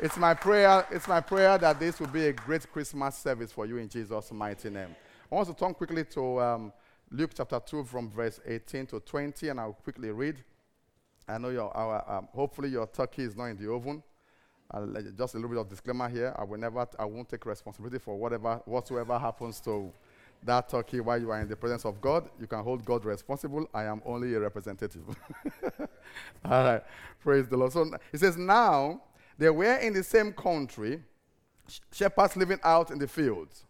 It's my prayer, it's my prayer that this will be a great Christmas service for you in Jesus' mighty name. I want to turn quickly to um, Luke chapter 2 from verse 18 to 20, and I'll quickly read. I know your, our, um, hopefully your turkey is not in the oven. just a little bit of disclaimer here. I will never, I won't take responsibility for whatever, whatsoever happens to that turkey while you are in the presence of God. You can hold God responsible. I am only a representative. All right. Praise the Lord. So he says, now they were in the same country, shepherds living out in the fields,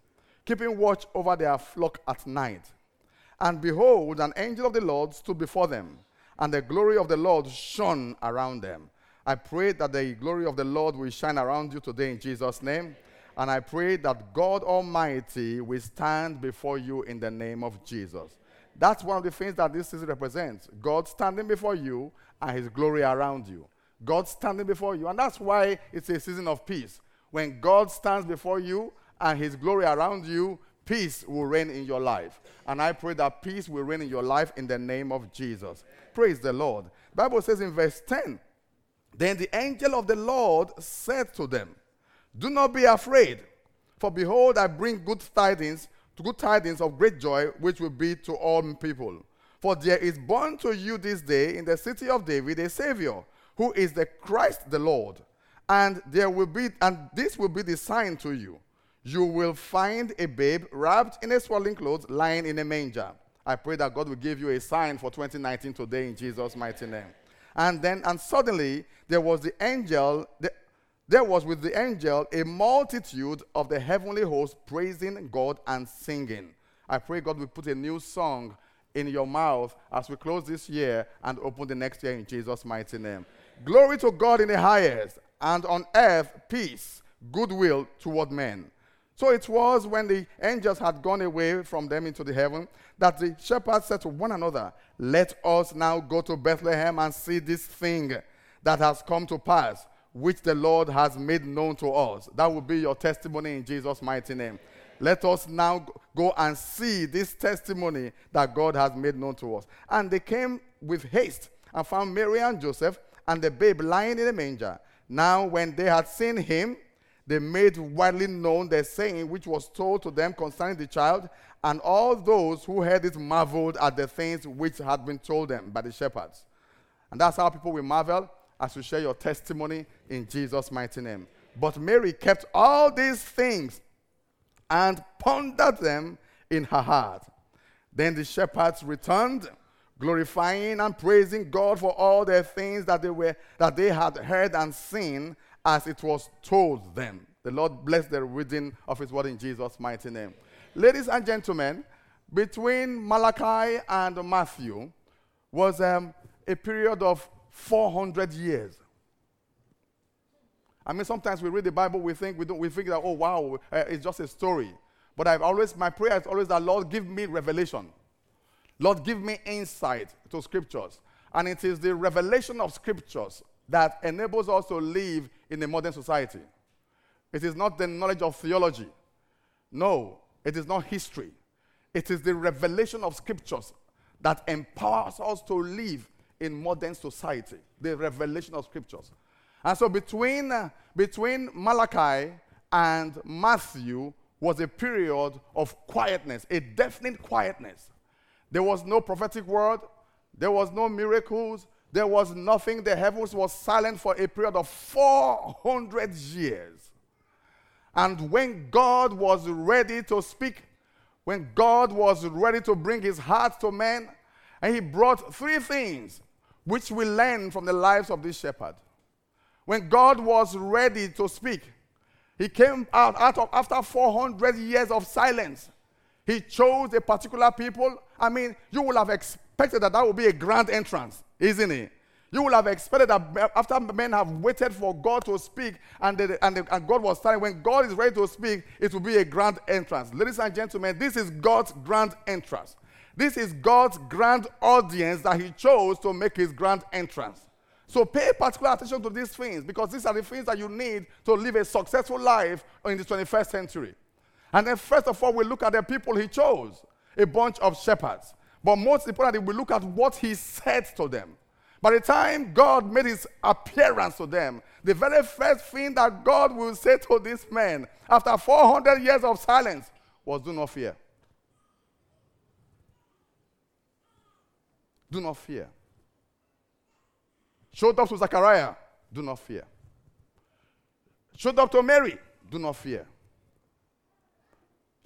keeping watch over their flock at night. And behold, an angel of the Lord stood before them, and the glory of the Lord shone around them. I pray that the glory of the Lord will shine around you today in Jesus' name. And I pray that God Almighty will stand before you in the name of Jesus. That's one of the things that this season represents God standing before you and His glory around you. God standing before you. And that's why it's a season of peace. When God stands before you and his glory around you, peace will reign in your life. And I pray that peace will reign in your life in the name of Jesus. Praise the Lord. Bible says in verse 10, Then the angel of the Lord said to them, Do not be afraid, for behold, I bring good tidings, good tidings of great joy, which will be to all people. For there is born to you this day in the city of David a Savior who is the Christ the Lord. And there will be, and this will be the sign to you. You will find a babe wrapped in a swaddling clothes, lying in a manger. I pray that God will give you a sign for 2019 today in Jesus' mighty name. And then, and suddenly, there was the angel, the, there was with the angel a multitude of the heavenly host praising God and singing. I pray God will put a new song in your mouth as we close this year and open the next year in Jesus' mighty name. Glory to God in the highest, and on earth peace, goodwill toward men. So it was when the angels had gone away from them into the heaven that the shepherds said to one another, Let us now go to Bethlehem and see this thing that has come to pass, which the Lord has made known to us. That will be your testimony in Jesus' mighty name. Let us now go and see this testimony that God has made known to us. And they came with haste and found Mary and Joseph and the babe lying in the manger. Now, when they had seen him, they made widely known the saying which was told to them concerning the child, and all those who heard it marveled at the things which had been told them by the shepherds. And that's how people will marvel as you share your testimony in Jesus' mighty name. But Mary kept all these things and pondered them in her heart. Then the shepherds returned glorifying and praising God for all the things that they were that they had heard and seen as it was told them. The Lord bless the reading of his word in Jesus' mighty name. Ladies and gentlemen, between Malachi and Matthew was um, a period of 400 years. I mean, sometimes we read the Bible, we think we don't, we think that oh wow, uh, it's just a story. But I've always my prayer is always that Lord give me revelation. Lord, give me insight to scriptures. And it is the revelation of scriptures that enables us to live in a modern society. It is not the knowledge of theology. No, it is not history. It is the revelation of scriptures that empowers us to live in modern society. The revelation of scriptures. And so between, uh, between Malachi and Matthew was a period of quietness, a definite quietness. There was no prophetic word. There was no miracles. There was nothing. The heavens was silent for a period of 400 years. And when God was ready to speak, when God was ready to bring his heart to men, and he brought three things which we learn from the lives of this shepherd. When God was ready to speak, he came out, out of, after 400 years of silence. He chose a particular people. I mean, you would have expected that that would be a grand entrance, isn't it? You would have expected that after men have waited for God to speak and, and, and God was telling, when God is ready to speak, it will be a grand entrance. Ladies and gentlemen, this is God's grand entrance. This is God's grand audience that He chose to make His grand entrance. So pay particular attention to these things because these are the things that you need to live a successful life in the 21st century. And then, first of all, we look at the people he chose a bunch of shepherds. But most importantly, we look at what he said to them. By the time God made his appearance to them, the very first thing that God will say to this man after 400 years of silence was, Do not fear. Do not fear. Showed up to Zachariah, do not fear. Showed up to Mary, do not fear.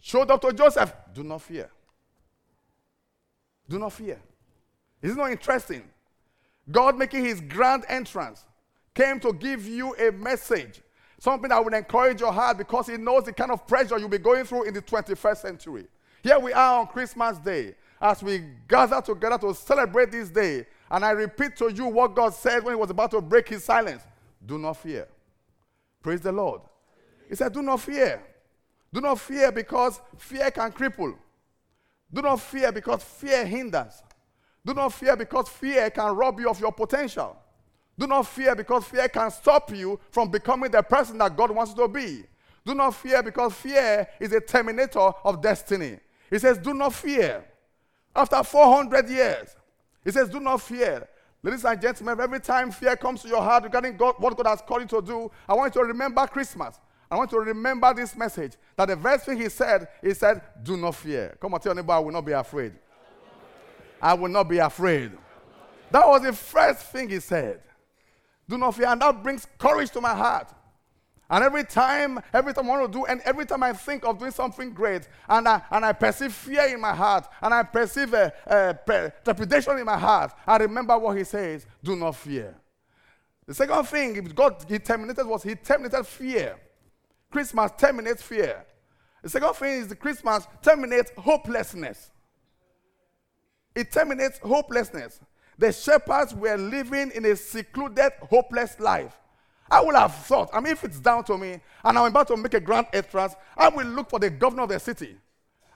Showed up to Joseph, do not fear. Do not fear. Isn't it interesting? God making his grand entrance came to give you a message, something that will encourage your heart because he knows the kind of pressure you'll be going through in the 21st century. Here we are on Christmas Day as we gather together to celebrate this day. And I repeat to you what God said when he was about to break his silence do not fear. Praise the Lord. He said, Do not fear. Do not fear because fear can cripple. Do not fear because fear hinders. Do not fear because fear can rob you of your potential. Do not fear because fear can stop you from becoming the person that God wants you to be. Do not fear because fear is a terminator of destiny. He says, Do not fear. After 400 years, he says, Do not fear. Ladies and gentlemen, every time fear comes to your heart regarding God, what God has called you to do, I want you to remember Christmas. I want to remember this message that the first thing he said, he said, Do not fear. Come on, tell anybody, I will not be afraid. I will not be afraid. That was the first thing he said. Do not fear. And that brings courage to my heart. And every time, every time I want to do, and every time I think of doing something great, and I, and I perceive fear in my heart, and I perceive a, a trepidation in my heart, I remember what he says do not fear. The second thing God he terminated was he terminated fear. Christmas terminates fear. The second thing is the Christmas terminates hopelessness. It terminates hopelessness. The shepherds were living in a secluded, hopeless life. I would have thought, I mean, if it's down to me and I'm about to make a grand entrance, I will look for the governor of the city.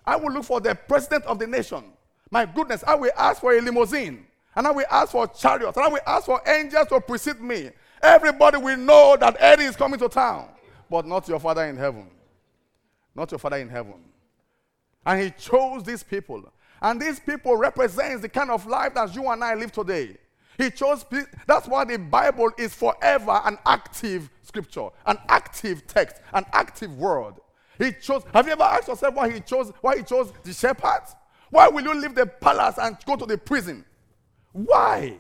I will look for the president of the nation. My goodness, I will ask for a limousine. And I will ask for chariots. And I will ask for angels to precede me. Everybody will know that Eddie is coming to town. But not your father in heaven. Not your father in heaven. And he chose these people. And these people represents the kind of life that you and I live today. He chose, that's why the Bible is forever an active scripture, an active text, an active word. He chose, have you ever asked yourself why he chose, why he chose the shepherds? Why will you leave the palace and go to the prison? Why?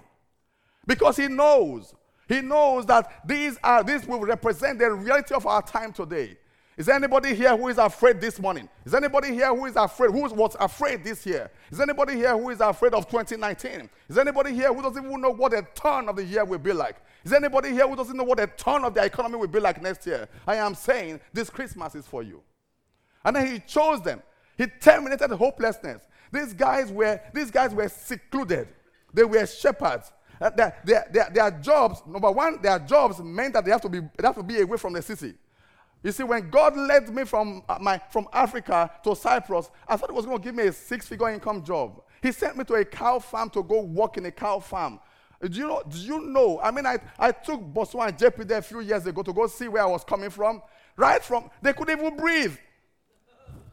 Because he knows, he knows that these are, these will represent the reality of our time today. Is there anybody here who is afraid this morning? Is there anybody here who is afraid, who was afraid this year? Is there anybody here who is afraid of 2019? Is there anybody here who doesn't even know what the turn of the year will be like? Is there anybody here who doesn't know what the turn of the economy will be like next year? I am saying this Christmas is for you. And then he chose them. He terminated hopelessness. These guys were, these guys were secluded. They were shepherds. Uh, their, their, their, their, jobs, number one, their jobs meant that they have to be, they have to be away from the city. You see, when God led me from, uh, my, from Africa to Cyprus, I thought He was going to give me a six figure income job. He sent me to a cow farm to go work in a cow farm. Do you know? Do you know? I mean, I, I took Botswana and JP there a few years ago to go see where I was coming from. Right from, they couldn't even breathe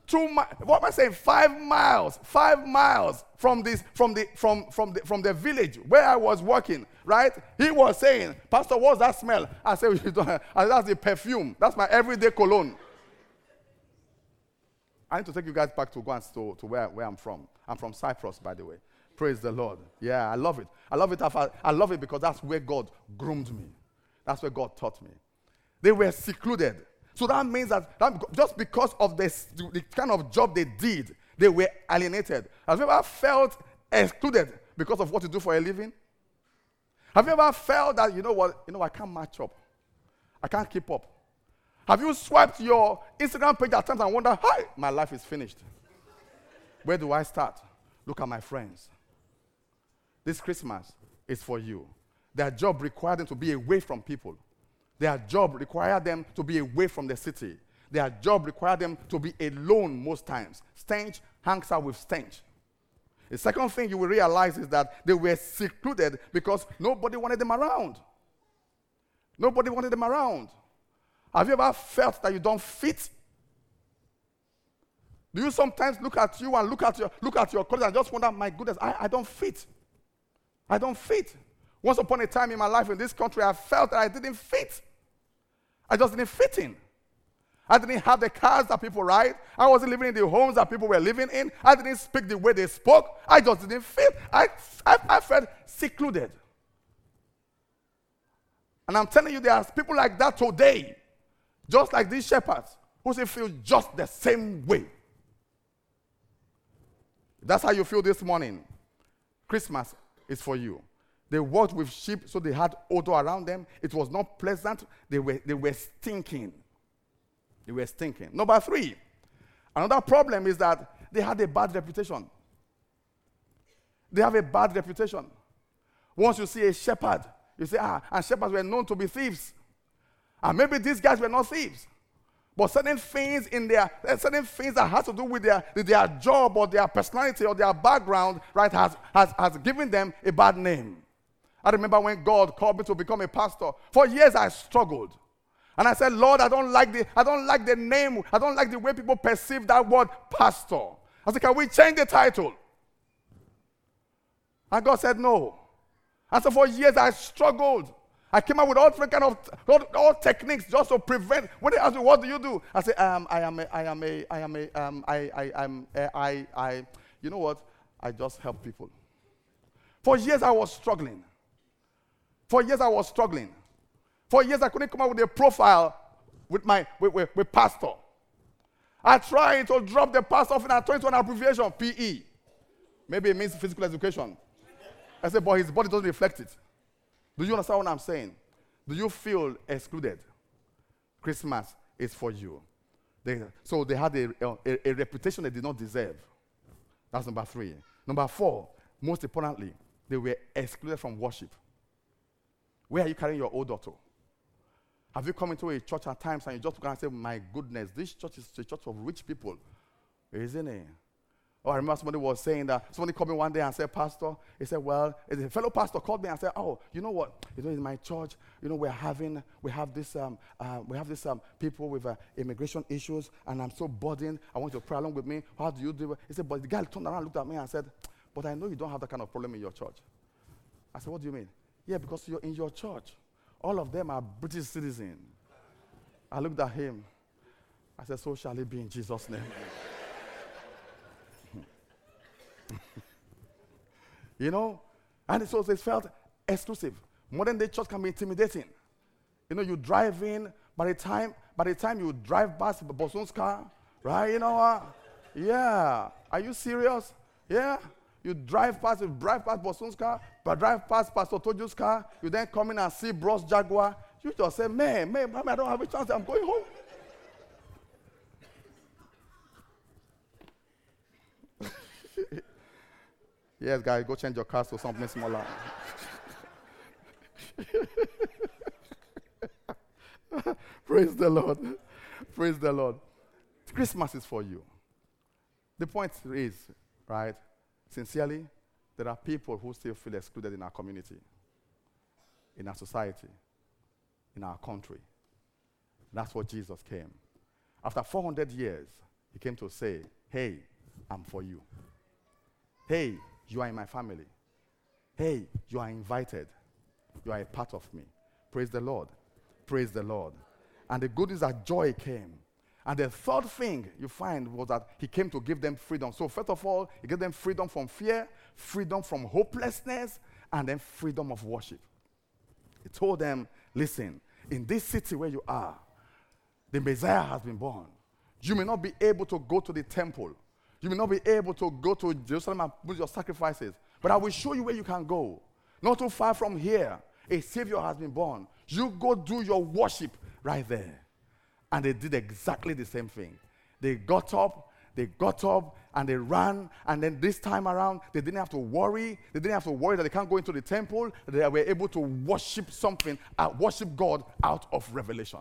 two mi- what am I saying? Five miles, five miles from this, from the from from the from the village where I was working, right? He was saying, Pastor, what's that smell? I said, that's the perfume. That's my everyday cologne. I need to take you guys back to go and to, to where, where I'm from. I'm from Cyprus, by the way. Praise the Lord. Yeah, I love it. I love it. I love it because that's where God groomed me. That's where God taught me. They were secluded. So that means that, that just because of this, the kind of job they did, they were alienated. Have you ever felt excluded because of what you do for a living? Have you ever felt that, you know what, you know, I can't match up? I can't keep up. Have you swiped your Instagram page at times and wonder, hi, my life is finished? Where do I start? Look at my friends. This Christmas is for you. Their job required them to be away from people. Their job required them to be away from the city. Their job required them to be alone most times. Stench hangs out with stench. The second thing you will realize is that they were secluded because nobody wanted them around. Nobody wanted them around. Have you ever felt that you don't fit? Do you sometimes look at you and look at your look at your colleagues and just wonder, my goodness, I, I don't fit. I don't fit. Once upon a time in my life in this country, I felt that I didn't fit. I just didn't fit in. I didn't have the cars that people ride. I wasn't living in the homes that people were living in. I didn't speak the way they spoke. I just didn't fit. I, I, I felt secluded. And I'm telling you, there are people like that today, just like these shepherds, who still feel just the same way. That's how you feel this morning. Christmas is for you. They walked with sheep, so they had odor around them. It was not pleasant. They were, they were stinking. They were stinking. Number three, another problem is that they had a bad reputation. They have a bad reputation. Once you see a shepherd, you say, ah, and shepherds were known to be thieves. And maybe these guys were not thieves. But certain things in their certain things that has to do with their, their job or their personality or their background, right, has, has, has given them a bad name. I remember when God called me to become a pastor. For years I struggled. And I said, Lord, I don't like the, I don't like the name, I don't like the way people perceive that word pastor. I said, Can we change the title? And God said, No. And so for years I struggled. I came up with all different kind of all, all, techniques just to prevent. When they me, what do you do? I say, um, I am a, I am a, I am a, um, I, I, I'm, a, I, I, you know what? I just help people. For years I was struggling. For years I was struggling. For years I couldn't come up with a profile with my, with, with, with pastor. I tried to drop the pastor off and I turned to an abbreviation, PE. Maybe it means physical education. I said, but his body doesn't reflect it. Do you understand what I'm saying? Do you feel excluded? Christmas is for you. They, so they had a, a, a, reputation they did not deserve. That's number three. Number four, most importantly, they were excluded from worship. Where are you carrying your old daughter? Have you come into a church at times and you just look and say, My goodness, this church is a church of rich people, isn't it? Oh, I remember somebody was saying that somebody called me one day and said, Pastor, he said, Well, a fellow pastor called me and said, Oh, you know what? You know, in my church, you know, we're having, we have this, um, uh, we have this um, people with uh, immigration issues, and I'm so burdened. I want you to pray along with me. How do you do it? He said, But the guy turned around, looked at me, and said, But I know you don't have that kind of problem in your church. I said, What do you mean? Yeah, because you're in your church. All of them are British citizens. I looked at him. I said, So shall it be in Jesus' name. you know? And so it felt exclusive. Modern day church can be intimidating. You know, you drive in, by the time, by the time you drive past Boson's car, right? You know what? Uh, yeah. Are you serious? Yeah. You drive past, you drive past Boson's car, but drive past Pastor Toju's car, you then come in and see Bros Jaguar. You just say, man, man, man, I don't have a chance. I'm going home. Yes, guys, go change your cars to something smaller. Praise the Lord. Praise the Lord. Christmas is for you. The point is, right, sincerely, there are people who still feel excluded in our community, in our society, in our country. That's what Jesus came. After 400 years, he came to say, Hey, I'm for you. Hey, you are in my family. Hey, you are invited. You are a part of me. Praise the Lord. Praise the Lord. And the good is that joy came. And the third thing you find was that he came to give them freedom. So, first of all, he gave them freedom from fear, freedom from hopelessness, and then freedom of worship. He told them, listen, in this city where you are, the Messiah has been born. You may not be able to go to the temple. You may not be able to go to Jerusalem and put your sacrifices, but I will show you where you can go. Not too far from here, a Savior has been born. You go do your worship right there. And they did exactly the same thing. They got up, they got up, and they ran. And then this time around, they didn't have to worry. They didn't have to worry that they can't go into the temple. They were able to worship something, uh, worship God out of revelation.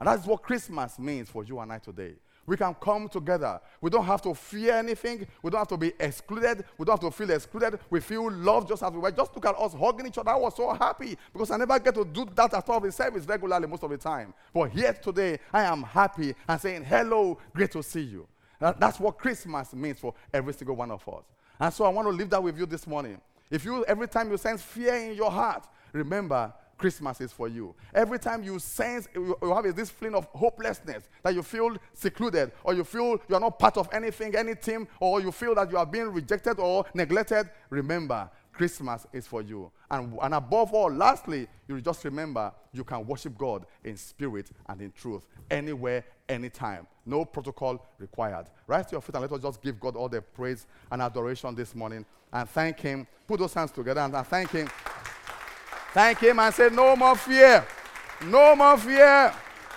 And that's what Christmas means for you and I today. We can come together. We don't have to fear anything. We don't have to be excluded. We don't have to feel excluded. We feel loved just as we were. Just look at us hugging each other. I was so happy because I never get to do that at all in service regularly most of the time. But here today, I am happy and saying, Hello, great to see you. That's what Christmas means for every single one of us. And so I want to leave that with you this morning. If you every time you sense fear in your heart, remember Christmas is for you. Every time you sense you have this feeling of hopelessness, that you feel secluded, or you feel you are not part of anything, any team, or you feel that you are being rejected or neglected, remember Christmas is for you. And, and above all, lastly, you just remember you can worship God in spirit and in truth, anywhere, anytime. No protocol required. Rise to your feet and let us just give God all the praise and adoration this morning and thank Him. Put those hands together and, and thank Him. Thank Him and say, No more fear. No more fear.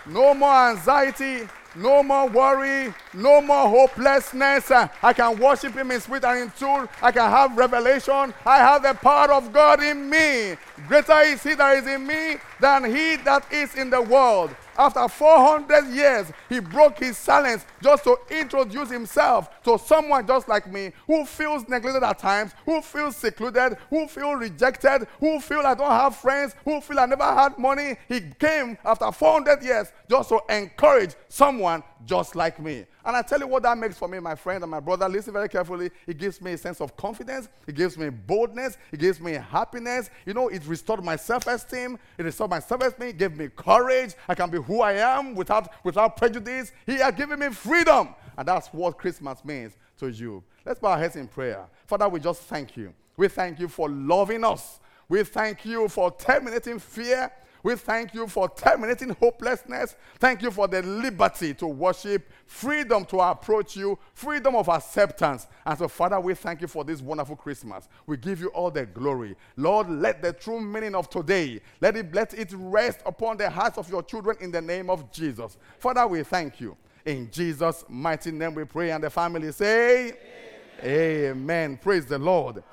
No more anxiety. No more worry, no more hopelessness. I can worship Him in spirit and in truth. I can have revelation. I have the power of God in me. Greater is He that is in me than He that is in the world. After 400 years, he broke his silence just to introduce himself to someone just like me who feels neglected at times, who feels secluded, who feels rejected, who feel I don't have friends, who feel I never had money. He came after 400 years just to encourage someone just like me. And I tell you what that makes for me, my friend and my brother. Listen very carefully. It gives me a sense of confidence. It gives me boldness. It gives me happiness. You know, it restored my self-esteem. It restored my self-esteem. It gave me courage. I can be who I am without, without prejudice. He has given me freedom. And that's what Christmas means to you. Let's bow our heads in prayer. Father, we just thank you. We thank you for loving us. We thank you for terminating fear. We thank you for terminating hopelessness. Thank you for the liberty to worship, freedom to approach you, freedom of acceptance. And so, Father, we thank you for this wonderful Christmas. We give you all the glory. Lord, let the true meaning of today, let it, let it rest upon the hearts of your children in the name of Jesus. Father, we thank you. In Jesus' mighty name we pray. And the family say, Amen. Amen. Praise the Lord.